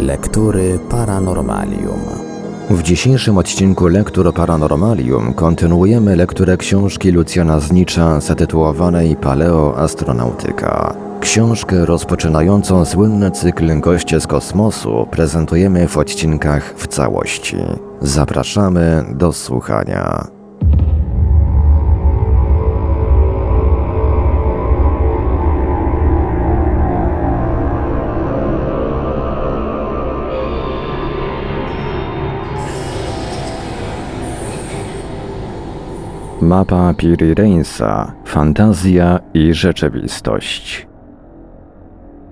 Lektury Paranormalium. W dzisiejszym odcinku Lektur Paranormalium kontynuujemy lekturę książki Lucjana Znicza zatytułowanej Paleoastronautyka. Książkę rozpoczynającą słynny cykl Goście z kosmosu prezentujemy w odcinkach w całości. Zapraszamy do słuchania. Mapa Piri Reinsa, fantazja i rzeczywistość.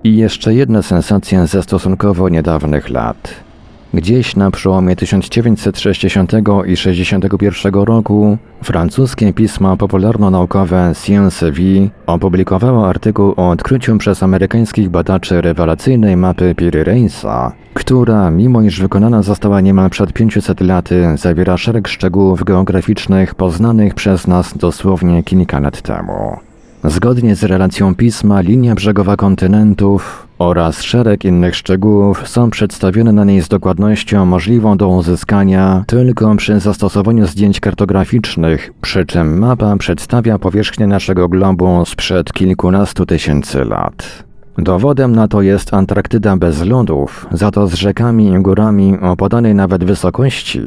I jeszcze jedna sensacja ze stosunkowo niedawnych lat. Gdzieś na przełomie 1960 i 61 roku francuskie pismo popularno-naukowe Science Vie opublikowało artykuł o odkryciu przez amerykańskich badaczy rewelacyjnej mapy Piri Reinsa, która, mimo iż wykonana została niemal przed 500 laty, zawiera szereg szczegółów geograficznych poznanych przez nas dosłownie kilka lat temu. Zgodnie z relacją pisma, linia brzegowa kontynentów oraz szereg innych szczegółów są przedstawione na niej z dokładnością możliwą do uzyskania tylko przy zastosowaniu zdjęć kartograficznych, przy czym mapa przedstawia powierzchnię naszego globu sprzed kilkunastu tysięcy lat. Dowodem na to jest Antarktyda bez lodów, za to z rzekami i górami o podanej nawet wysokości,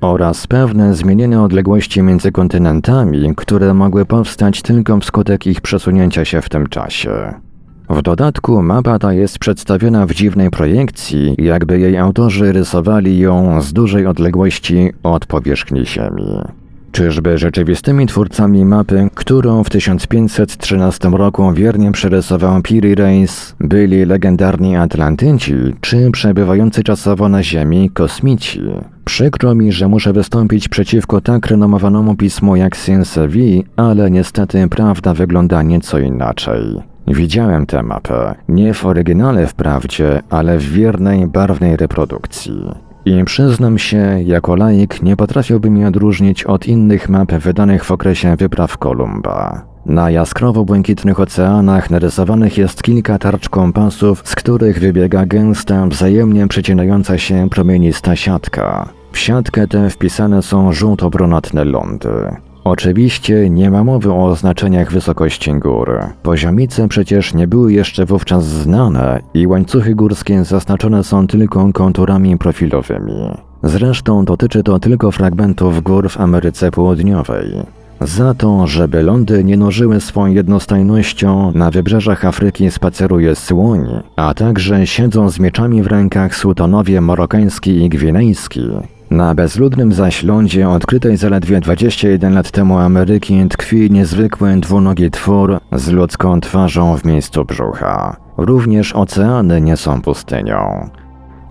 oraz pewne zmienione odległości między kontynentami, które mogły powstać tylko wskutek ich przesunięcia się w tym czasie. W dodatku mapa ta jest przedstawiona w dziwnej projekcji, jakby jej autorzy rysowali ją z dużej odległości od powierzchni Ziemi. Czyżby rzeczywistymi twórcami mapy, którą w 1513 roku wiernie przerysował Piri Reis, byli legendarni Atlantyci czy przebywający czasowo na Ziemi kosmici? Przykro mi, że muszę wystąpić przeciwko tak renomowanemu pismu jak Science Vie, ale niestety prawda wygląda nieco inaczej. Widziałem tę mapę, nie w oryginale wprawdzie, ale w wiernej, barwnej reprodukcji. I przyznam się, jako laik nie potrafiłbym jej odróżnić od innych map wydanych w okresie wypraw Kolumba. Na jaskrawo-błękitnych oceanach narysowanych jest kilka tarcz kompasów, z których wybiega gęsta, wzajemnie przecinająca się promienista siatka. W siatkę tę wpisane są żółto-brunatne lądy. Oczywiście nie ma mowy o oznaczeniach wysokości gór. Poziomice przecież nie były jeszcze wówczas znane i łańcuchy górskie zaznaczone są tylko konturami profilowymi. Zresztą dotyczy to tylko fragmentów gór w Ameryce Południowej. Za to, żeby lądy nie nożyły swą jednostajnością, na wybrzeżach Afryki spaceruje słoń, a także siedzą z mieczami w rękach sultanowie marokański i gwinejski, na bezludnym zaś lądzie odkrytej zaledwie 21 lat temu Ameryki tkwi niezwykły dwunogi twór z ludzką twarzą w miejscu brzucha. Również oceany nie są pustynią.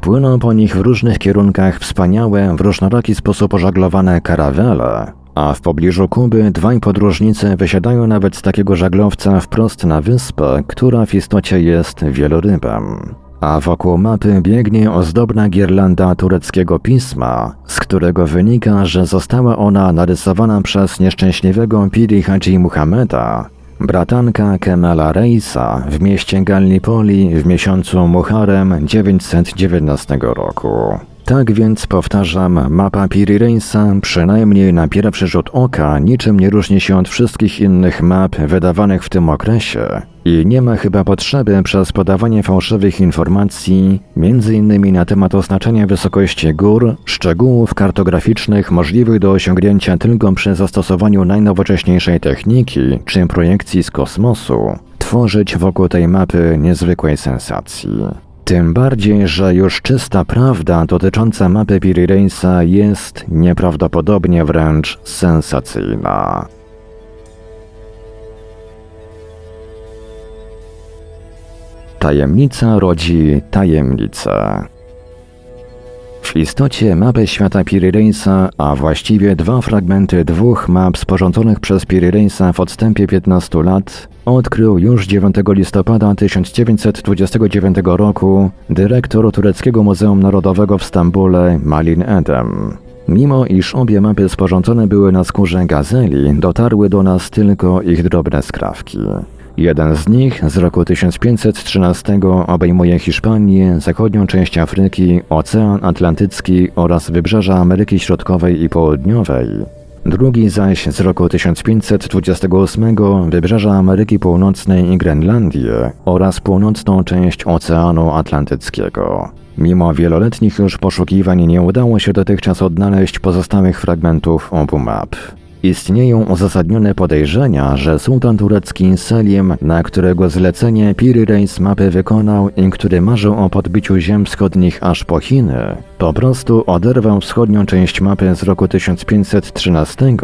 Płyną po nich w różnych kierunkach wspaniałe, w różnoraki sposób ożaglowane karawele, a w pobliżu Kuby dwaj podróżnicy wysiadają nawet z takiego żaglowca wprost na wyspę, która w istocie jest wielorybem a wokół mapy biegnie ozdobna girlanda tureckiego pisma, z którego wynika, że została ona narysowana przez nieszczęśliwego Piri Hadzi Muhammeda, bratanka Kemala Reisa w mieście Gallipoli w miesiącu Muharem 919 roku. Tak więc powtarzam, mapa Piri Reinsa przynajmniej na pierwszy rzut oka niczym nie różni się od wszystkich innych map wydawanych w tym okresie i nie ma chyba potrzeby przez podawanie fałszywych informacji, m.in. na temat oznaczenia wysokości gór, szczegółów kartograficznych możliwych do osiągnięcia tylko przy zastosowaniu najnowocześniejszej techniki czy projekcji z kosmosu, tworzyć wokół tej mapy niezwykłej sensacji. Tym bardziej, że już czysta prawda dotycząca mapy Piri jest nieprawdopodobnie wręcz sensacyjna. Tajemnica rodzi tajemnicę. W istocie mapę świata Piri Reinsa, a właściwie dwa fragmenty dwóch map sporządzonych przez Piri Reinsa w odstępie 15 lat, odkrył już 9 listopada 1929 roku dyrektor Tureckiego Muzeum Narodowego w Stambule Malin Edem. Mimo iż obie mapy sporządzone były na skórze gazeli, dotarły do nas tylko ich drobne skrawki. Jeden z nich z roku 1513 obejmuje Hiszpanię, zachodnią część Afryki, Ocean Atlantycki oraz wybrzeża Ameryki Środkowej i Południowej. Drugi zaś z roku 1528 wybrzeża Ameryki Północnej i Grenlandię oraz północną część Oceanu Atlantyckiego. Mimo wieloletnich już poszukiwań nie udało się dotychczas odnaleźć pozostałych fragmentów obu map. Istnieją uzasadnione podejrzenia, że sułtan turecki Selim, na którego zlecenie Piri Reis mapy wykonał i który marzył o podbiciu ziem wschodnich aż po Chiny, po prostu oderwał wschodnią część mapy z roku 1513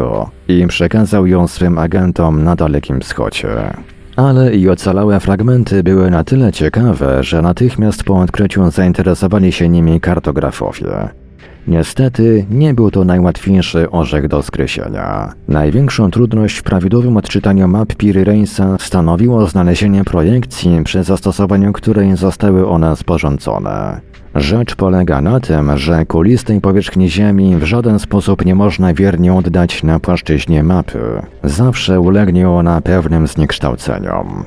i przekazał ją swym agentom na Dalekim Wschodzie. Ale i ocalałe fragmenty były na tyle ciekawe, że natychmiast po odkryciu zainteresowali się nimi kartografowie. Niestety nie był to najłatwiejszy orzech do skreślenia. Największą trudność w prawidłowym odczytaniu map Piry Reinsa stanowiło znalezienie projekcji, przy zastosowaniu której zostały one sporządzone. Rzecz polega na tym, że kulistej powierzchni Ziemi w żaden sposób nie można wiernie oddać na płaszczyźnie mapy. Zawsze ulegnie ona pewnym zniekształceniom.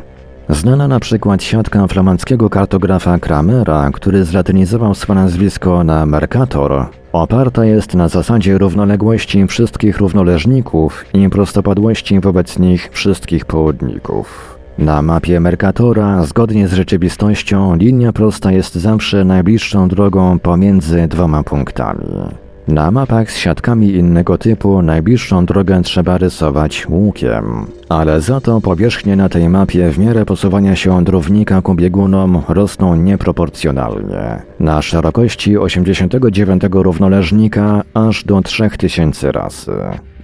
Znana na przykład siatka flamandzkiego kartografa Kramera, który zlatynizował swe nazwisko na Mercator, oparta jest na zasadzie równoległości wszystkich równoleżników i prostopadłości wobec nich wszystkich południków. Na mapie Mercatora, zgodnie z rzeczywistością, linia prosta jest zawsze najbliższą drogą pomiędzy dwoma punktami. Na mapach z siatkami innego typu najbliższą drogę trzeba rysować łukiem, ale za to powierzchnie na tej mapie w miarę posuwania się drównika ku biegunom rosną nieproporcjonalnie. Na szerokości 89 równoleżnika aż do 3000 razy.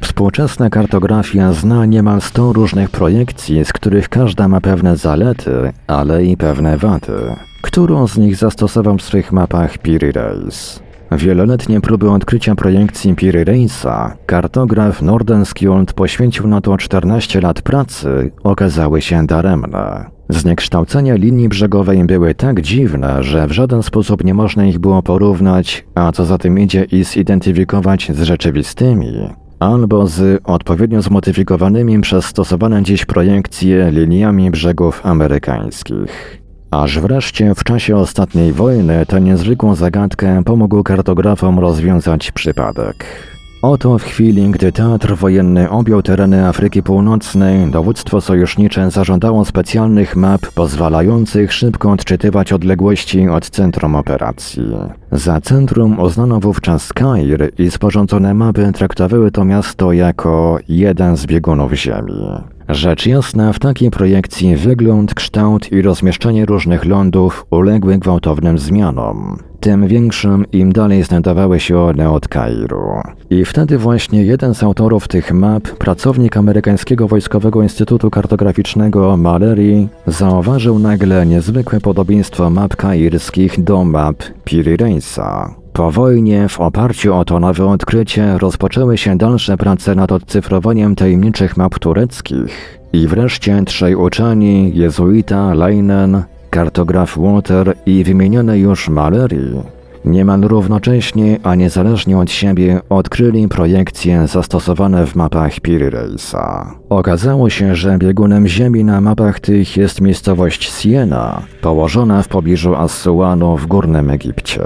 Współczesna kartografia zna niemal 100 różnych projekcji, z których każda ma pewne zalety, ale i pewne wady. Którą z nich zastosował w swych mapach Piri Reis? Wieloletnie próby odkrycia projekcji Piry Reisa, kartograf Nordenskjold poświęcił na to 14 lat pracy, okazały się daremne. Zniekształcenia linii brzegowej były tak dziwne, że w żaden sposób nie można ich było porównać, a co za tym idzie i zidentyfikować z rzeczywistymi, albo z odpowiednio zmodyfikowanymi przez stosowane dziś projekcje liniami brzegów amerykańskich. Aż wreszcie w czasie ostatniej wojny tę niezwykłą zagadkę pomógł kartografom rozwiązać przypadek. Oto w chwili, gdy teatr wojenny objął tereny Afryki Północnej, dowództwo sojusznicze zażądało specjalnych map pozwalających szybko odczytywać odległości od centrum operacji. Za centrum uznano wówczas Kair i sporządzone mapy traktowały to miasto jako jeden z biegunów Ziemi. Rzecz jasna, w takiej projekcji wygląd, kształt i rozmieszczenie różnych lądów uległy gwałtownym zmianom. Tym większym im dalej znajdowały się one od Kairu. I wtedy właśnie jeden z autorów tych map, pracownik amerykańskiego Wojskowego Instytutu Kartograficznego Mallory, zauważył nagle niezwykłe podobieństwo map kairskich do map Piri Reisa. Po wojnie, w oparciu o to nowe odkrycie, rozpoczęły się dalsze prace nad odcyfrowaniem tajemniczych map tureckich. I wreszcie trzej uczeni, jezuita, Leinen, kartograf Water i wymieniony już Mallory, niemal równocześnie, a niezależnie od siebie, odkryli projekcje zastosowane w mapach Piri Reisa. Okazało się, że biegunem ziemi na mapach tych jest miejscowość Siena, położona w pobliżu Assuanu w Górnym Egipcie.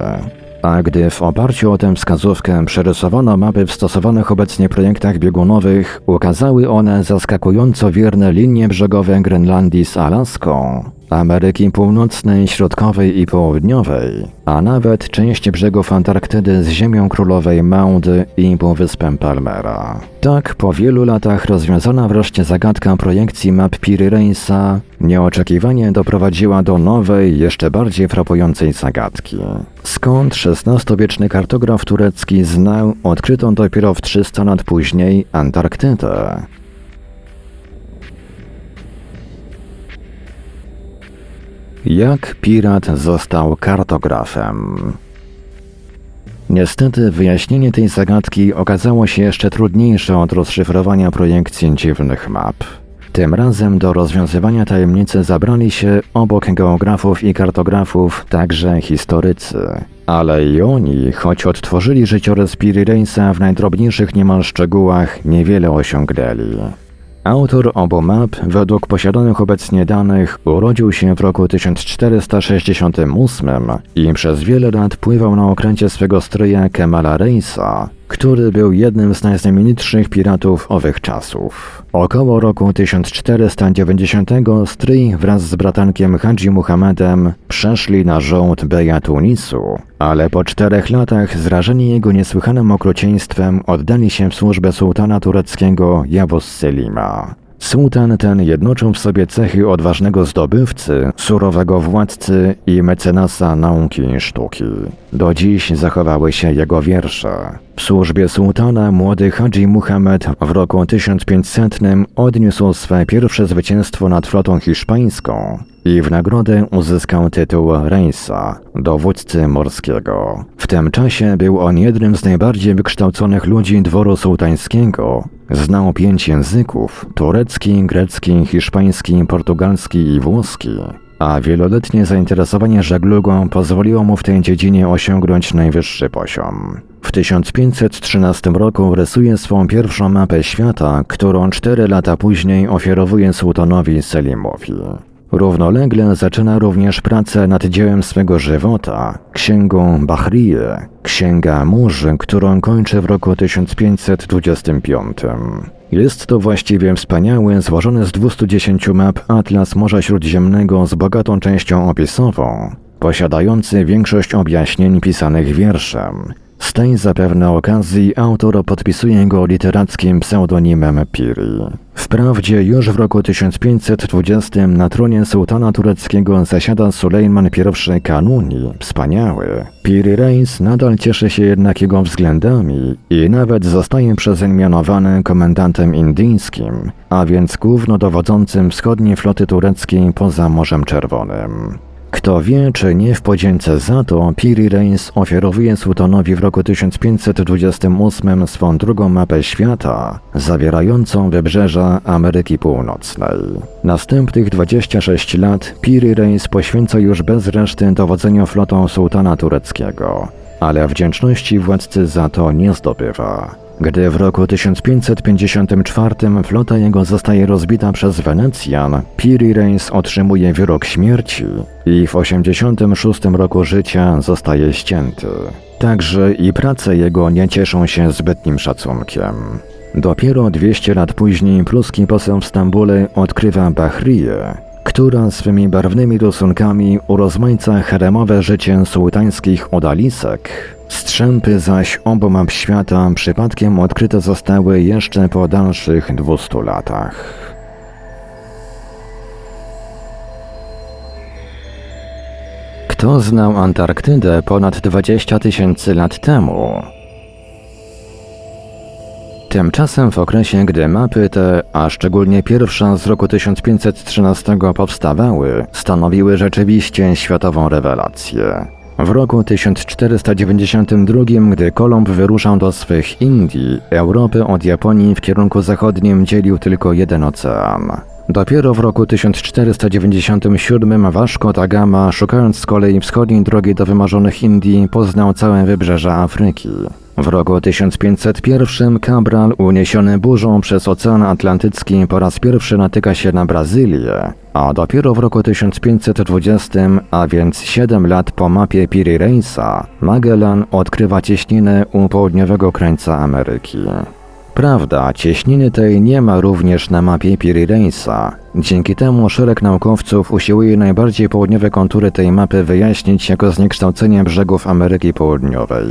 A gdy w oparciu o tę wskazówkę przerysowano mapy w stosowanych obecnie projektach biegunowych, ukazały one zaskakująco wierne linie brzegowe Grenlandii z Alaską, Ameryki Północnej, Środkowej i Południowej, a nawet część brzegów Antarktydy z ziemią królowej Maudy i półwyspem Palmera. Tak po wielu latach rozwiązana wreszcie zagadka projekcji map Reisa nieoczekiwanie doprowadziła do nowej, jeszcze bardziej frapującej zagadki. Skąd XVI-wieczny kartograf turecki znał odkrytą dopiero w 300 lat później Antarktydę? Jak pirat został kartografem? Niestety wyjaśnienie tej zagadki okazało się jeszcze trudniejsze od rozszyfrowania projekcji dziwnych map. Tym razem do rozwiązywania tajemnicy zabrali się obok geografów i kartografów także historycy. Ale i oni, choć odtworzyli życiorys Piri Reinsa w najdrobniejszych niemal szczegółach, niewiele osiągnęli. Autor obu map, według posiadanych obecnie danych, urodził się w roku 1468 i przez wiele lat pływał na okręcie swego stryja Kemala Reisa, który był jednym z najznamienitszych piratów owych czasów. Około roku 1490 stryj wraz z bratankiem Hadzi Muhammadem przeszli na żołd Beja Tunisu, ale po czterech latach zrażeni jego niesłychanym okrucieństwem oddali się w służbę sułtana tureckiego Jawus Selima. Sułtan ten jednoczył w sobie cechy odważnego zdobywcy, surowego władcy i mecenasa nauki i sztuki. Do dziś zachowały się jego wiersze. W służbie sułtana młody Hadzi Muhammad w roku 1500 odniósł swe pierwsze zwycięstwo nad flotą hiszpańską i w nagrodę uzyskał tytuł Reisa, dowódcy morskiego. W tym czasie był on jednym z najbardziej wykształconych ludzi dworu sułtańskiego. Znał pięć języków: turecki, grecki, hiszpański, portugalski i włoski a wieloletnie zainteresowanie żeglugą pozwoliło mu w tej dziedzinie osiągnąć najwyższy poziom. W 1513 roku rysuje swą pierwszą mapę świata, którą cztery lata później ofiarowuje sułtanowi Selimowi. Równolegle zaczyna również pracę nad dziełem swego żywota, księgą Bahriye, księga Murzy, którą kończy w roku 1525. Jest to właściwie wspaniały, złożony z 210 map Atlas Morza Śródziemnego z bogatą częścią opisową, posiadający większość objaśnień pisanych wierszem. Z tej zapewne okazji autor podpisuje go literackim pseudonimem Piri. Wprawdzie już w roku 1520 na tronie sułtana tureckiego zasiada Sulejman I Kanuni, wspaniały. Piri Reis nadal cieszy się jednak jego względami i nawet zostaje przezeń mianowany komendantem indyjskim, a więc głównodowodzącym wschodniej floty tureckiej poza Morzem Czerwonym. Kto wie, czy nie w podzięce za to Piri Reis ofiarowuje sułtanowi w roku 1528 swą drugą mapę świata, zawierającą wybrzeża Ameryki Północnej. Następnych 26 lat Piri Reis poświęca już bez reszty dowodzeniu flotą sułtana tureckiego, ale wdzięczności władcy za to nie zdobywa. Gdy w roku 1554 flota jego zostaje rozbita przez Wenecjan, Piri Reis otrzymuje wyrok śmierci i w 86 roku życia zostaje ścięty. Także i prace jego nie cieszą się zbytnim szacunkiem. Dopiero 200 lat później pruski poseł w Stambule odkrywa Bahriję, która swymi barwnymi rysunkami urozmaica haremowe życie sułtańskich odalisek, Strzępy zaś obu map świata przypadkiem odkryte zostały jeszcze po dalszych 200 latach. Kto znał Antarktydę ponad 20 tysięcy lat temu? Tymczasem w okresie, gdy mapy te, a szczególnie pierwsza z roku 1513 powstawały, stanowiły rzeczywiście światową rewelację. W roku 1492, gdy Kolumb wyruszał do swych Indii, Europę od Japonii w kierunku zachodnim dzielił tylko jeden ocean. Dopiero w roku 1497 Vasco da Gama, szukając z kolei wschodniej drogi do wymarzonych Indii, poznał całe wybrzeże Afryki. W roku 1501 Cabral, uniesiony burzą przez Ocean Atlantycki, po raz pierwszy natyka się na Brazylię, a dopiero w roku 1520, a więc 7 lat po mapie Piri Reisa, Magellan odkrywa cieśninę u południowego krańca Ameryki. Prawda, cieśniny tej nie ma również na mapie Piri Reisa. Dzięki temu szereg naukowców usiłuje najbardziej południowe kontury tej mapy wyjaśnić jako zniekształcenie brzegów Ameryki Południowej.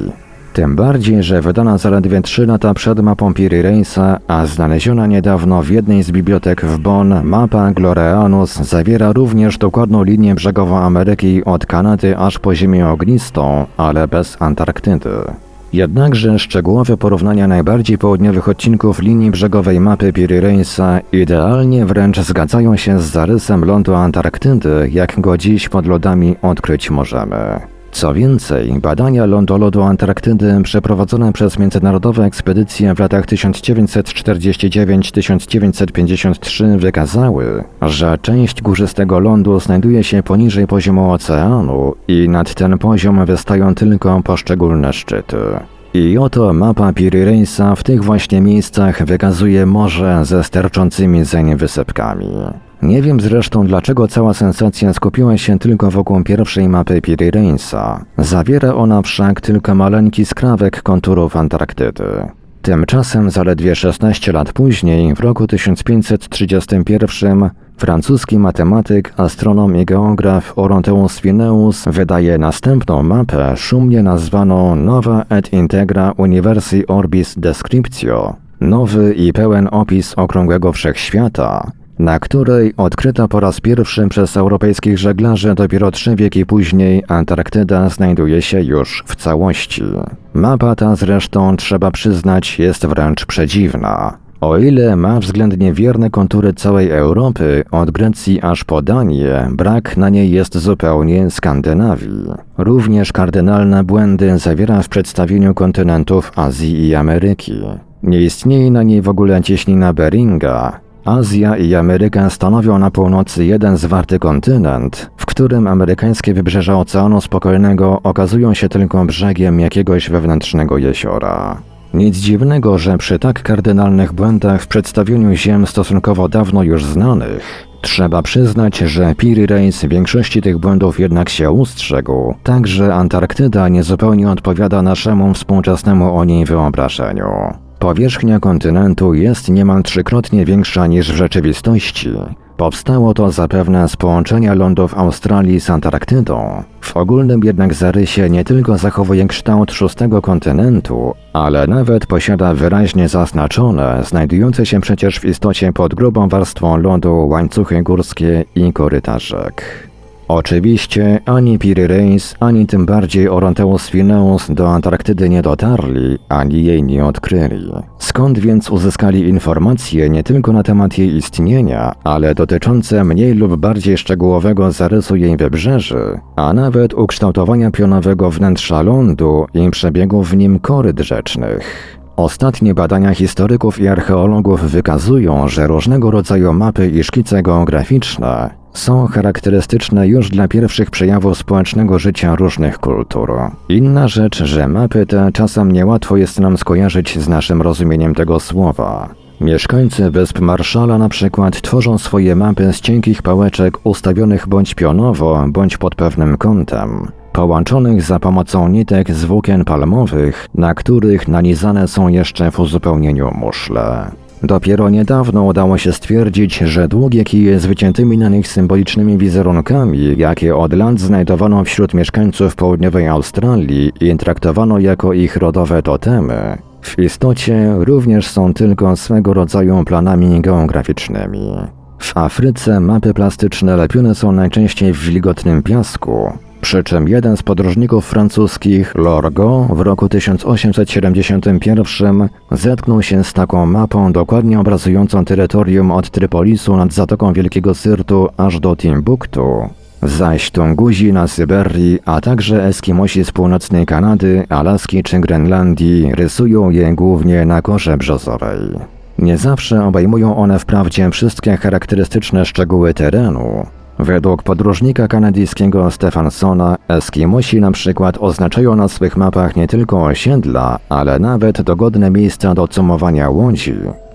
Tym bardziej, że wydana zaledwie 3 lata przed mapą Piri Reisa, a znaleziona niedawno w jednej z bibliotek w Bonn, mapa Glorianus zawiera również dokładną linię brzegową Ameryki od Kanady aż po Ziemię Ognistą, ale bez Antarktydy. Jednakże szczegółowe porównania najbardziej południowych odcinków linii brzegowej mapy Piri Reisa idealnie wręcz zgadzają się z zarysem lądu Antarktydy, jak go dziś pod lodami odkryć możemy. Co więcej, badania lądolodu Antarktydy przeprowadzone przez międzynarodowe ekspedycje w latach 1959-1953 wykazały, że część górzystego lądu znajduje się poniżej poziomu oceanu i nad ten poziom wystają tylko poszczególne szczyty. I oto mapa Piri w tych właśnie miejscach wykazuje morze ze sterczącymi zeń wysypkami. Nie wiem zresztą dlaczego cała sensacja skupiła się tylko wokół pierwszej mapy Piri Reisa. Zawiera ona wszak tylko maleńki skrawek konturów Antarktydy. Tymczasem zaledwie 16 lat później, w roku 1531, francuski matematyk, astronom i geograf Oronteus Fineus wydaje następną mapę, szumnie nazwaną Nova et Integra Universi Orbis Descriptio, nowy i pełen opis okrągłego wszechświata, na której odkryta po raz pierwszy przez europejskich żeglarzy dopiero trzy wieki później Antarktyda znajduje się już w całości. Mapa ta zresztą, trzeba przyznać, jest wręcz przedziwna. O ile ma względnie wierne kontury całej Europy, od Grecji aż po Danię, brak na niej jest zupełnie Skandynawii. Również kardynalne błędy zawiera w przedstawieniu kontynentów Azji i Ameryki. Nie istnieje na niej w ogóle cieśnina Beringa, Azja i Ameryka stanowią na północy jeden zwarty kontynent, w którym amerykańskie wybrzeża Oceanu Spokojnego okazują się tylko brzegiem jakiegoś wewnętrznego jeziora. Nic dziwnego, że przy tak kardynalnych błędach w przedstawieniu ziem stosunkowo dawno już znanych, trzeba przyznać, że Piri Reis większości tych błędów jednak się ustrzegł, także Antarktyda niezupełnie odpowiada naszemu współczesnemu o niej wyobrażeniu. Powierzchnia kontynentu jest niemal trzykrotnie większa niż w rzeczywistości. Powstało to zapewne z połączenia lądów Australii z Antarktydą. W ogólnym jednak zarysie nie tylko zachowuje kształt szóstego kontynentu, ale nawet posiada wyraźnie zaznaczone, znajdujące się przecież w istocie pod grubą warstwą lodu łańcuchy górskie i korytarzek. Oczywiście ani Piri Reis, ani tym bardziej Oronteus Phineus do Antarktydy nie dotarli, ani jej nie odkryli. Skąd więc uzyskali informacje nie tylko na temat jej istnienia, ale dotyczące mniej lub bardziej szczegółowego zarysu jej wybrzeży, a nawet ukształtowania pionowego wnętrza lądu i przebiegu w nim koryt rzecznych? Ostatnie badania historyków i archeologów wykazują, że różnego rodzaju mapy i szkice geograficzne są charakterystyczne już dla pierwszych przejawów społecznego życia różnych kultur. Inna rzecz, że mapy te czasem niełatwo jest nam skojarzyć z naszym rozumieniem tego słowa. Mieszkańcy wysp Marszala na przykład tworzą swoje mapy z cienkich pałeczek ustawionych bądź pionowo, bądź pod pewnym kątem, połączonych za pomocą nitek z włókien palmowych, na których nanizane są jeszcze w uzupełnieniu muszle. Dopiero niedawno udało się stwierdzić, że długie kije z wyciętymi na nich symbolicznymi wizerunkami, jakie od lat znajdowano wśród mieszkańców południowej Australii i traktowano jako ich rodowe totemy, w istocie również są tylko swego rodzaju planami geograficznymi. W Afryce mapy plastyczne lepione są najczęściej w wilgotnym piasku, przy czym jeden z podróżników francuskich, Lorgo, w roku 1871 zetknął się z taką mapą dokładnie obrazującą terytorium od Trypolisu nad Zatoką Wielkiego Syrtu aż do Timbuktu. Zaś Tunguzi na Syberii, a także Eskimosi z północnej Kanady, Alaski czy Grenlandii rysują je głównie na korze brzozowej. Nie zawsze obejmują one wprawdzie wszystkie charakterystyczne szczegóły terenu, Według podróżnika kanadyjskiego Stefansona, Eskimosi na przykład oznaczają na swych mapach nie tylko osiedla, ale nawet dogodne miejsca do cumowania łodzi,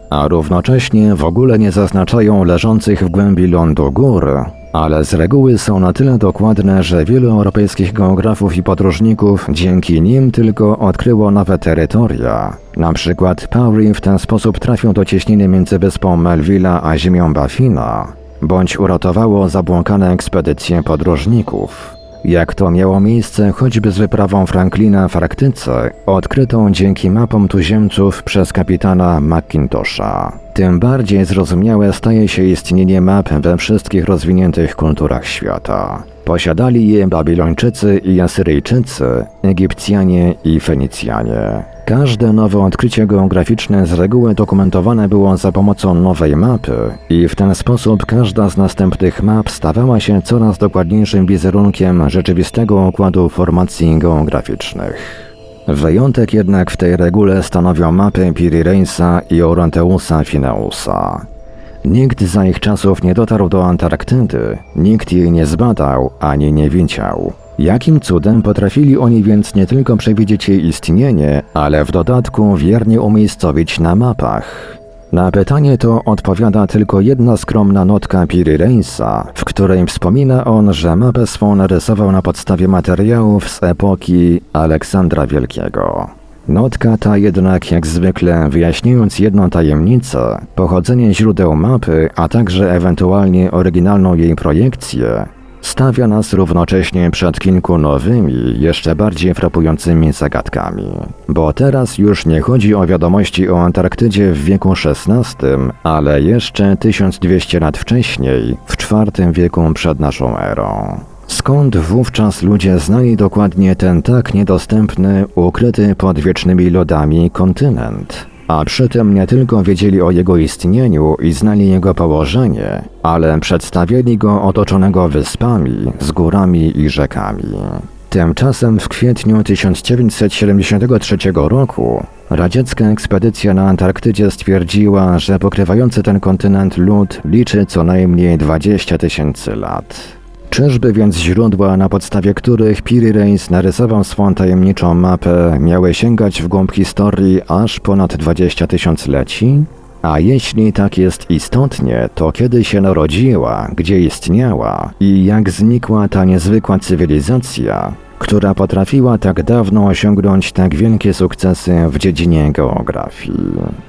a równocześnie w ogóle nie zaznaczają leżących w głębi lądu gór, ale z reguły są na tyle dokładne, że wielu europejskich geografów i podróżników dzięki nim tylko odkryło nowe terytoria. Na przykład Pauli w ten sposób trafił do cieśniny między wyspą Melvilla a ziemią Baffina, bądź uratowało zabłąkane ekspedycje podróżników. Jak to miało miejsce choćby z wyprawą Franklina w Arktyce, odkrytą dzięki mapom tuziemców przez kapitana McIntosha. Tym bardziej zrozumiałe staje się istnienie map we wszystkich rozwiniętych kulturach świata. Posiadali je Babilończycy i Asyryjczycy, Egipcjanie i Fenicjanie. Każde nowe odkrycie geograficzne z reguły dokumentowane było za pomocą nowej mapy i w ten sposób każda z następnych map stawała się coraz dokładniejszym wizerunkiem rzeczywistego układu formacji geograficznych. Wyjątek jednak w tej regule stanowią mapy Piri Reisa i Oranteusa Fineusa. Nikt za ich czasów nie dotarł do Antarktydy, nikt jej nie zbadał ani nie widział. Jakim cudem potrafili oni więc nie tylko przewidzieć jej istnienie, ale w dodatku wiernie umiejscowić na mapach? Na pytanie to odpowiada tylko jedna skromna notka Piri Reinsa, w której wspomina on, że mapę swą narysował na podstawie materiałów z epoki Aleksandra Wielkiego. Notka ta jednak, jak zwykle, wyjaśniając jedną tajemnicę, pochodzenie źródeł mapy, a także ewentualnie oryginalną jej projekcję, stawia nas równocześnie przed kilku nowymi, jeszcze bardziej frapującymi zagadkami. Bo teraz już nie chodzi o wiadomości o Antarktydzie w wieku XVI, ale jeszcze 1200 lat wcześniej, w IV wieku przed naszą erą. Skąd wówczas ludzie znali dokładnie ten tak niedostępny, ukryty pod wiecznymi lodami kontynent? A przy tym nie tylko wiedzieli o jego istnieniu i znali jego położenie, ale przedstawili go otoczonego wyspami, z górami i rzekami. Tymczasem w kwietniu 1973 roku radziecka ekspedycja na Antarktydzie stwierdziła, że pokrywający ten kontynent lód liczy co najmniej 20 tysięcy lat. Czyżby więc źródła, na podstawie których Piri Reis narysował swą tajemniczą mapę, miały sięgać w głąb historii aż ponad 20 tysiącleci? A jeśli tak jest istotnie, to kiedy się narodziła, gdzie istniała i jak znikła ta niezwykła cywilizacja, która potrafiła tak dawno osiągnąć tak wielkie sukcesy w dziedzinie geografii?